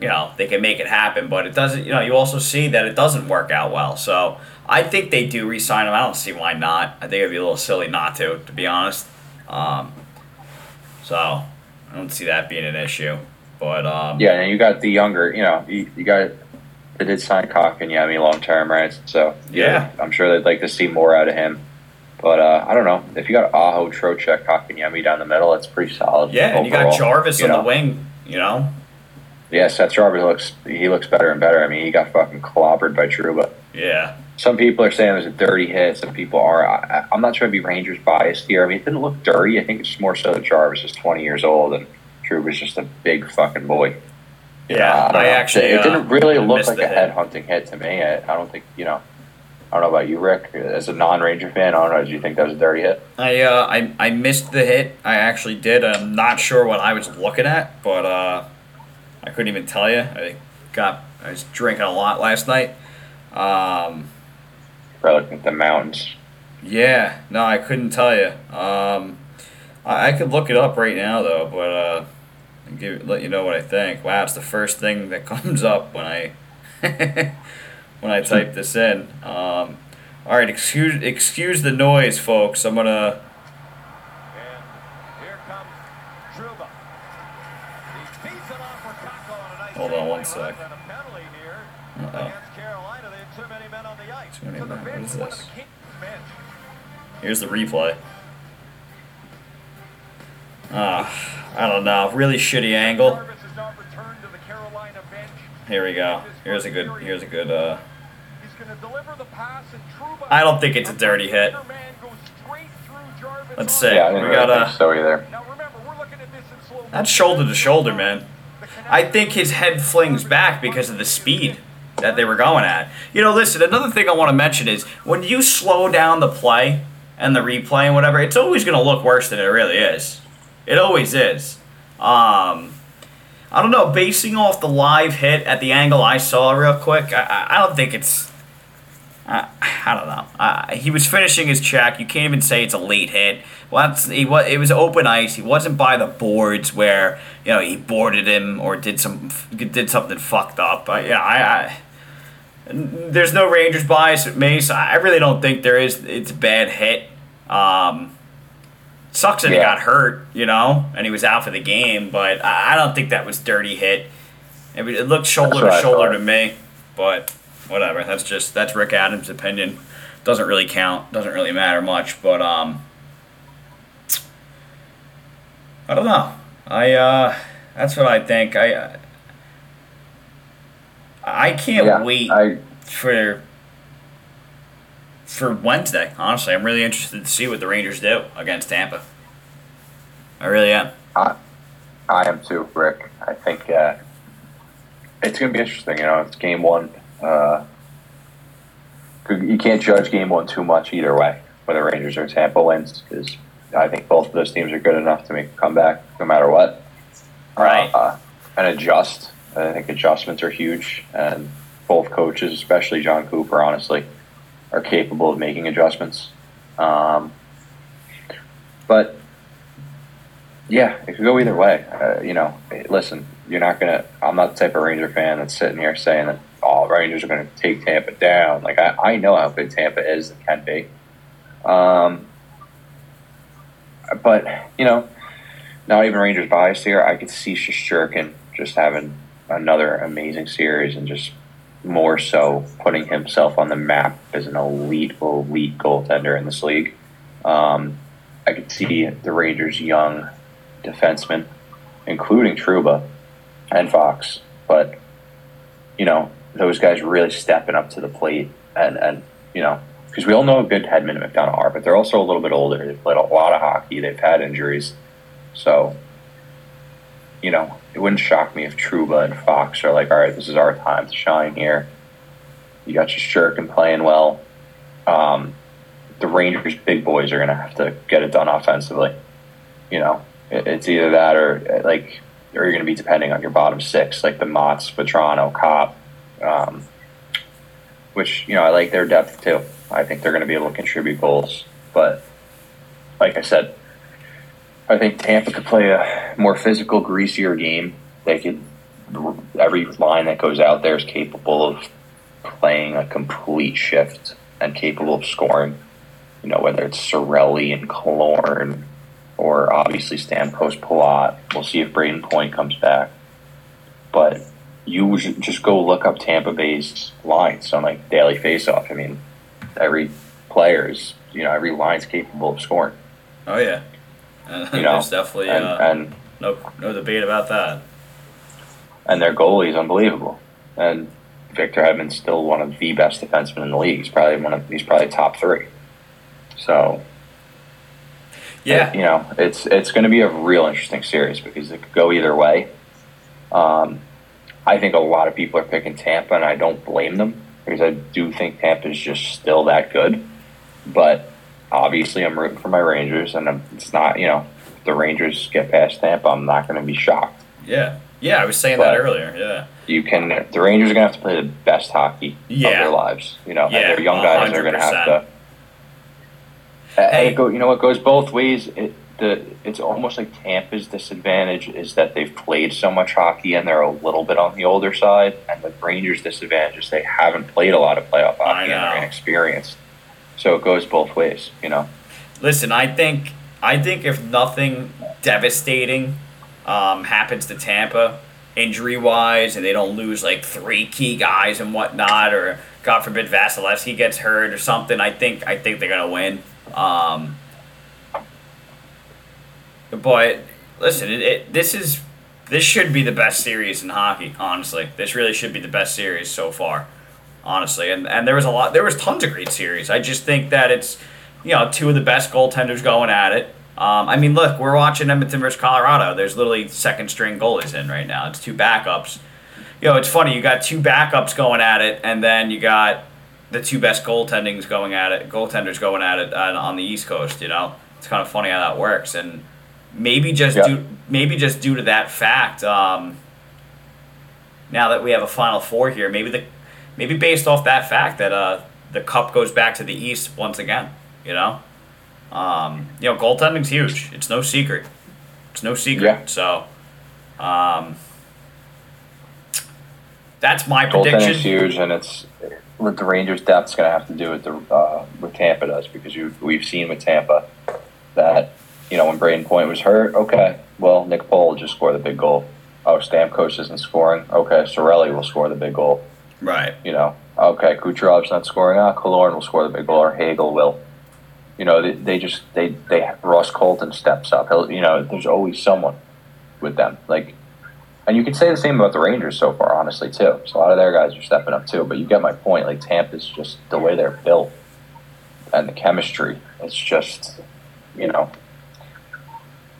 you know, they can make it happen. But it doesn't. You know, you also see that it doesn't work out well. So I think they do re-sign him. I don't see why not. I think it'd be a little silly not to, to be honest. Um, so I don't see that being an issue. But um, Yeah, and you got the younger, you know, you, you got they did sign Kotkaniemi long term, right? So Yeah. I'm sure they'd like to see more out of him. But uh, I don't know if you got Aho, Trocheck, Kotkaniemi down the middle, that's pretty solid. yeah, and you got Jarvis you on the wing. You know. Yeah, Seth Jarvis looks he looks better and better. I mean, he got fucking clobbered by Trouba. Yeah. Some people are saying it was a dirty hit. Some people are. I, I- I'm not trying to be Rangers biased here. I mean, it didn't look dirty. I think it's more so that Jarvis is 20 years old and Trouba's just a big fucking boy. Yeah, don't I actually. It, uh, didn't really I look like a head hunting hit to me. I, I don't think you know. I don't know about you, Rick. As a non-Ranger fan, I don't know. Do you think that was a dirty hit? I uh, I I missed the hit. I actually did. I'm not sure what I was looking at, but uh, I couldn't even tell you. I got I was drinking a lot last night. Um, Probably looking at the mountains. yeah, no, I couldn't tell you. Um, I, I could look it up right now though, but uh, and give let you know what I think. Wow, it's the first thing that [laughs] comes up when I [laughs] when I type this in. Um, all right, excuse excuse the noise, folks. I'm gonna. Here comes Trouba. He feeds it off for Kakko on a nice Hold on one sec. Rudd, and a penalty here Uh-oh. against Carolina. They had too many men on the ice. Too many So the men. bench, What is this? the key bench. Here's the replay. Ah, I don't know. Really shitty angle. Jarvis is now returned to the Carolina bench. Here we go. Here's a good. Here's a good. Uh, He's going to deliver the pass, and Trouba. I don't think it's a dirty hit. Man goes straight through Jarvis Let's on see. Yeah, I we didn't really gotta- think so either. Now remember, we're looking at this in slow that's shoulder to shoulder, man. I think his head flings back because of the speed that they were going at. You know, listen. Another thing I want to mention is when you slow down the play and the replay and whatever, it's always going to look worse than it really is. It always is. Um, I don't know. Basing off the live hit at the angle I saw real quick, I, I, I don't think it's. I, I don't know. Uh, he was finishing his check. You can't even say it's a late hit. Well, he was, it was open ice. He wasn't by the boards where you know he boarded him or did some did something fucked up. Yeah, I, I there's no Rangers bias at so I really don't think there is. It's a bad hit. Um, sucks that he got hurt, you know, and he was out for the game. But I, I don't think that was dirty hit. It, it looked shoulder to shoulder to me, but whatever. That's just that's Rick Adams' opinion. Doesn't really count. Doesn't really matter much. But um, I don't know. I uh, that's what I think. I I can't Yeah, wait I for for Wednesday. Honestly, I'm really interested to see what the Rangers do against Tampa. I really am. I, I am too, Rick. I think uh, it's going to be interesting. You know, it's game one. Uh, you can't judge game one too much either way, whether Rangers or Tampa wins, because I think both of those teams are good enough to make a comeback no matter what. Right. Uh, and adjust. I think adjustments are huge, and both coaches, especially Jon Cooper, honestly, are capable of making adjustments. Um, but yeah, it could go either way. Uh, you know, listen, you're not gonna. I'm not the type of Ranger fan that's sitting here saying that all oh, Rangers are to take Tampa down. Like I, I know how good Tampa is and can be. Um, but you know, not even Rangers bias here. I could see Shesterkin just having another amazing series and just more so putting himself on the map as an elite, elite goaltender in this league. Um, I could see the Rangers' young defensemen, including Trouba and Fox, but you know those guys really stepping up to the plate and and you know because we all know how good Hedman and McDonagh are, but they're also a little bit older. They've played a lot of hockey. They've had injuries, so you know it wouldn't shock me if Trouba and Fox are like, all right, this is our time to shine here. You got Shesterkin playing well. Um, the Rangers' big boys are going to have to get it done offensively. You know, it, it's either that or like, or you're going to be depending on your bottom six, like the Mottes, Vatrano, Copp, um, which you know I like their depth too. I think they're going to be able to contribute goals, but like I said, I think Tampa could play a more physical, greasier game. They could every line that goes out there is capable of playing a complete shift and capable of scoring. You know, whether it's Cirelli and Killorn or obviously Stamkos Palat. We'll see if Brayden Point comes back. But you just go look up Tampa Bay's lines on like daily faceoff. I mean, every player is you know every line's capable of scoring. Oh yeah, [laughs] you know, there's definitely and, uh, and no no debate about that. And their goalie is unbelievable, and Victor Hedman's still one of the best defensemen in the league. He's probably one of he's probably top three. So. Yeah, it, you know it's it's going to be a real interesting series because it could go either way. Um, I think a lot of people are picking Tampa, and I don't blame them because I do think Tampa is just still that good. But obviously, I'm rooting for my Rangers, and it's not, you know, if the Rangers get past Tampa, I'm not going to be shocked. Yeah. Yeah, I was saying but that earlier. Yeah. You can, the Rangers are going to have to play the best hockey yeah. of their lives. You know, yeah, and their young guys 100%. are going to have to. Hey. Go, you know what goes both ways. It, the it's almost like Tampa's disadvantage is that they've played so much hockey and they're a little bit on the older side, and the Rangers' disadvantage is they haven't played a lot of playoff hockey and they're inexperienced. So it goes both ways, you know. Listen, I think I think if nothing devastating um, happens to Tampa, injury wise, and they don't lose like three key guys and whatnot, or God forbid Vasilevskiy gets hurt or something, I think I think they're gonna win. Um, but listen, it, it, this is this should be the best series in hockey. Honestly, this really should be the best series so far. Honestly, and and there was a lot, there was tons of great series. I just think that it's you know two of the best goaltenders going at it. Um, I mean, look, we're watching Edmonton versus Colorado. There's literally second string goalies in right now. It's two backups. You know, it's funny. You got two backups going at it, and then you got the two best goaltendings going at it, goaltenders going at it uh, on the East Coast. You know, it's kind of funny how that works. And maybe just yep. due maybe just due to that fact. Um, now that we have a Final Four here, maybe the maybe based off that fact that uh, the cup goes back to the East once again. You know, um, you know, goaltending's huge. It's no secret. It's no secret. Yeah. So, um, that's my prediction. Goaltending's huge, and it's what the Rangers' depth's going to have to do with the uh, with Tampa does because you we've seen with Tampa that you know, when Brayden Point was hurt, okay, well, Nick Paul just score the big goal. Oh, Stamkos isn't scoring. Okay, Cirelli will score the big goal. Right. You know, okay, Kucherov's not scoring. Ah, Killorn will score the big goal, or Hagel will. You know, they, they just they they Ross Colton steps up. He'll, you know, there's always someone with them. Like, and you can say the same about the Rangers so far, honestly, too. So a lot of their guys are stepping up too. But you get my point. Like Tampa's just the way they're built. and the chemistry. It's just, you know,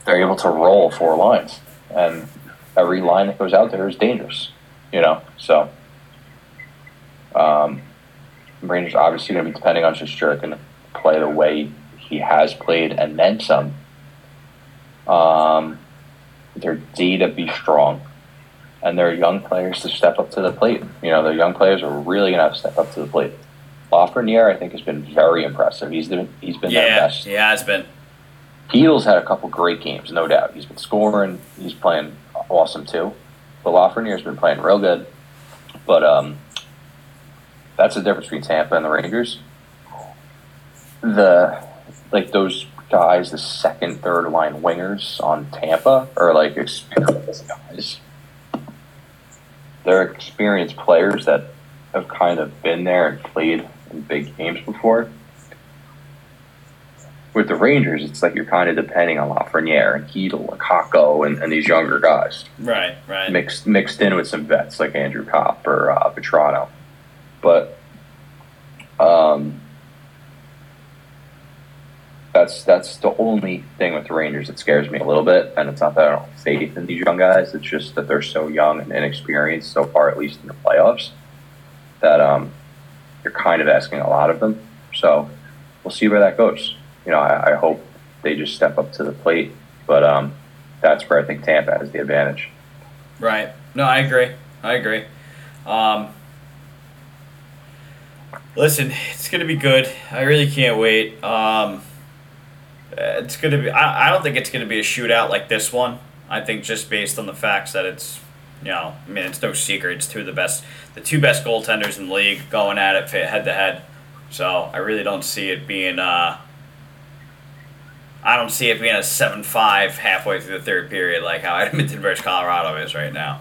they're able to roll four lines, and every line that goes out there is dangerous. You know, so um, Rangers obviously going to be depending on Shesterkin to play the way he has played and then some. Um, their D to be strong, and their young players to step up to the plate. You know, their young players are really going to have to step up to the plate. Lafreniere, I think, has been very impressive. He's the, he's been their best. Yeah, best. he has been. Chytil's had a couple great games, no doubt. He's been scoring. He's playing awesome too. But Lafreniere's been playing real good. But um, that's the difference between Tampa and the Rangers. The like those guys, the second, third line wingers on Tampa are like experienced guys. They're experienced players that have kind of been there and played in big games before with the Rangers, it's like you're kind of depending on Lafreniere and Chytil and Kakko and, and these younger guys Right, right. mixed mixed in with some vets like Andrew Copp or uh, Vatrano. But um, that's that's the only thing with the Rangers that scares me a little bit. And it's not that I don't have faith in these young guys; it's just that they're so young and inexperienced so far, at least in the playoffs, that um, you're kind of asking a lot of them. So we'll see where that goes. You know, I, I hope they just step up to the plate, but um, that's where I think Tampa has the advantage. Right. No, I agree. I agree. Um, listen, it's gonna be good. I really can't wait. Um, it's gonna be. I, I don't think it's gonna be a shootout like this one. I think just based on the facts that it's, you know, I mean, it's no secret. It's two of the best, the two best goaltenders in the league going at it head to head. So I really don't see it being. Uh, I don't see it being a seven-five halfway through the third period like how [laughs] Edmonton versus Colorado is right now.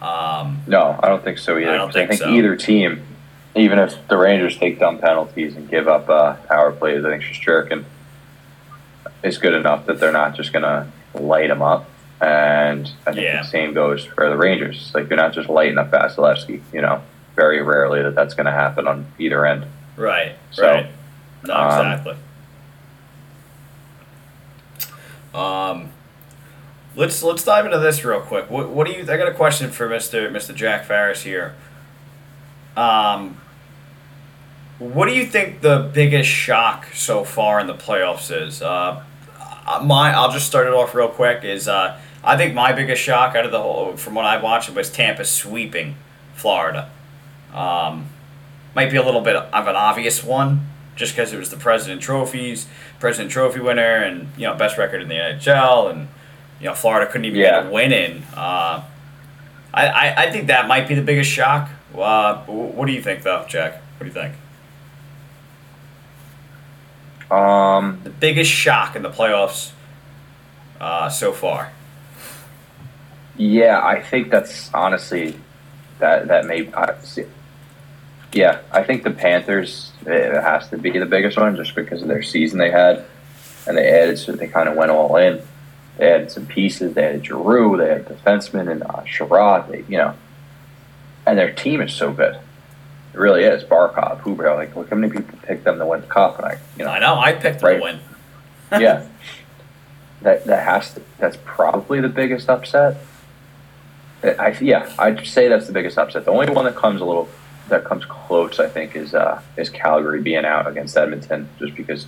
Um, No, I don't think so either. I don't think I think so. either team, even if the Rangers take dumb penalties and give up uh, power plays, I think Shesterkin is good enough that they're not just going to light him up. And I think Yeah. the same goes for the Rangers. Like you're not just lighting up Vasilevskiy. You know, very rarely that that's going to happen on either end. right. So, right. No, um, exactly. Um, let's let's dive into this real quick. What what do you? I got a question for Mister Mister Jack Farris here. Um, what do you think the biggest shock so far in the playoffs is? Uh, my I'll just start it off real quick. Is uh, I think my biggest shock out of the whole from what I watched was Tampa sweeping Florida. Um, might be a little bit of an obvious one, just because it was the President Trophies, President Trophy winner, and you know best record in the NHL, and you know Florida couldn't even Yeah. get a win in. Uh, I, I I think that might be the biggest shock. Uh, what do you think, though, Jack? What do you think? Um, The biggest shock in the playoffs uh, so far. Yeah, I think that's honestly that that may. I see. Yeah, I think the Panthers it has to be the biggest one just because of their season they had, and they added so they kind of went all in. They added some pieces. They added Giroux. They had defenseman and uh, Chiarot. They, you know, and their team is so good. It really is. Barkov, Huber. Like, look how many people picked them to win the cup, and I, you know, I know. I picked them Right. to win. [laughs] yeah. That that has to. That's probably the biggest upset. I yeah, I'd say that's the biggest upset. The only one that comes a little that comes close, I think, is uh, is Calgary being out against Edmonton, just because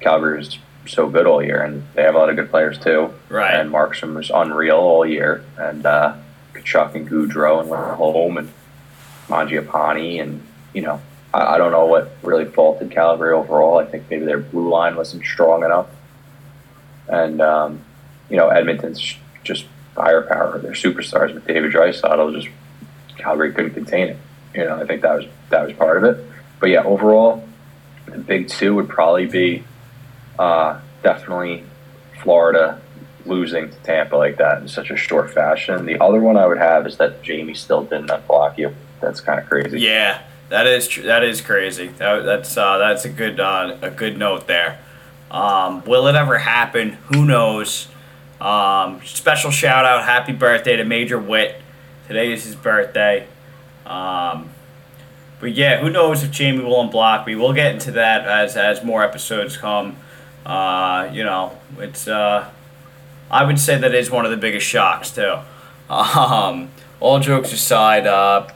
Calgary is so good all year, and they have a lot of good players too. Right. And Markstrom was unreal all year, and uh, Tkachuk and Gaudreau and went home, and Mangiapane, and you know, I, I don't know what really faulted Calgary overall. I think maybe their blue line wasn't strong enough, and um, you know, Edmonton's just firepower. Their superstars with David Draisaitl just Calgary couldn't contain it. You know, I think that was that was part of it. But yeah, overall, the big two would probably be uh, definitely Florida losing to Tampa like that in such a short fashion. The other one I would have is that Jamie still didn't unblock you. That's kind of crazy. Yeah, that is tr- that is crazy. That, that's uh, that's a good uh, a good note there. Um, will it ever happen? Who knows? Um, special shout out, happy birthday to Major Witt. Today is his birthday. Um, but yeah, who knows if Jamie will unblock me? We'll get into that as as more episodes come. Uh, you know, it's uh, I would say that is one of the biggest shocks too. [laughs] Um, all jokes aside, uh,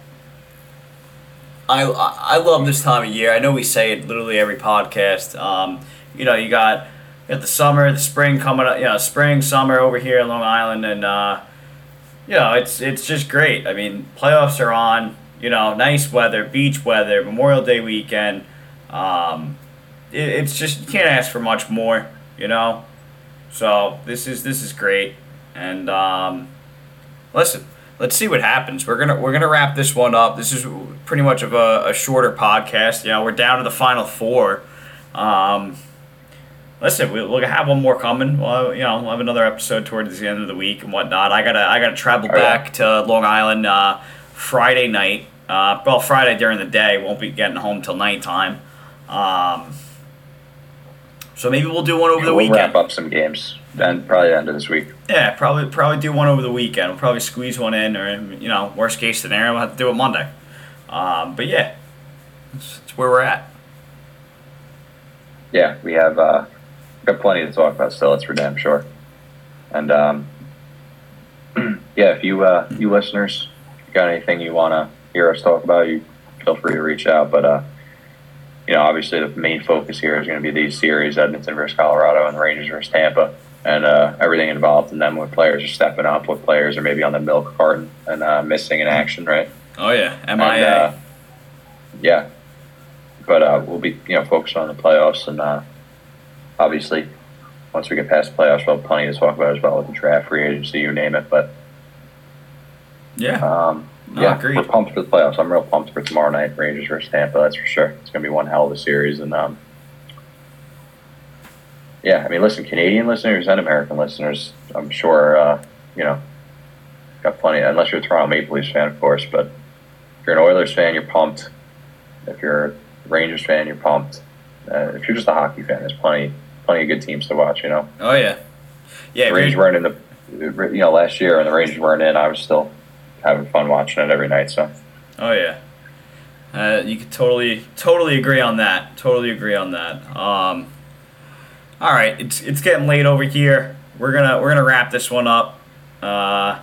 I I love this time of year. I know we say it literally every podcast. Um, you know, you got you got the summer, the spring coming up. You know, spring, summer over here in Long Island, and uh, you know, it's it's just great. I mean, playoffs are on. You know, nice weather, beach weather, Memorial Day weekend. Um, it, it's just you can't ask for much more. You know, so this is this is great, and um, listen, let's see what happens. We're gonna we're gonna wrap this one up. This is pretty much of a, a shorter podcast. You know, we're down to the final four. Um, listen, we, we'll have one more coming. Well, you know, we'll have another episode towards the end of the week and whatnot. I gotta I gotta travel Oh, yeah. back to Long Island uh, Friday night. Uh, well, Friday during the day. Won't be getting home till nighttime. Um, so maybe we'll do one over the we'll weekend. wrap up some games, and probably end of this week. Yeah, probably probably do one over the weekend. We'll probably squeeze one in, or you know, worst case scenario, we'll have to do it Monday. Um, but yeah, that's, that's where we're at. Yeah, we have uh, got plenty to talk about still. That's for damn sure. And um, [clears throat] yeah, if you uh, you listeners got anything you want to hear us talk about, you feel free to reach out. But uh, you know, obviously the main focus here is going to be these series: Edmonton versus Colorado and Rangers versus Tampa, and uh, everything involved in them. What players are stepping up, what players are maybe on the milk carton and uh, missing in action, right? Oh yeah, And, MIA. uh, yeah, but uh, we'll be you know focused on the playoffs, and uh, obviously once we get past the playoffs, we'll have plenty to talk about as well with the draft, free agency, you name it. But yeah, um, No, yeah, agreed. we're pumped for the playoffs. I'm real pumped for tomorrow night, Rangers versus Tampa. That's for sure. It's gonna be one hell of a series, and um, yeah, I mean, listen, Canadian listeners and American listeners, I'm sure uh, you know got plenty. Unless you're a Toronto Maple Leafs fan, of course, but if you're an Oilers fan, you're pumped. If you're a Rangers fan, you're pumped. Uh, if you're just a hockey fan, there's plenty, plenty of good teams to watch. You know, oh yeah, yeah. the Rangers weren't in the, you know, last year, and the Rangers weren't in. I was still having fun watching it every night. So Oh yeah. Uh, you could totally totally agree on that. Totally agree on that. Um, all right, it's it's getting late over here. We're gonna we're gonna wrap this one up. Uh,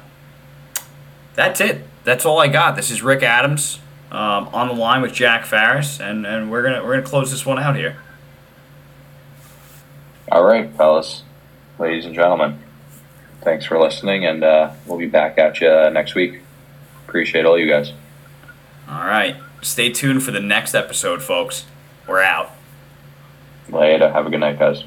that's it. That's all I got. This is Rick Adams um, on the line with Jack Farris, and, and we're gonna we're gonna close this one out here. all right, fellas, ladies and gentlemen, thanks for listening, and uh, we'll be back at you next week. Appreciate all you guys. All right, stay tuned for the next episode, folks. We're out. Later. Have a good night, guys.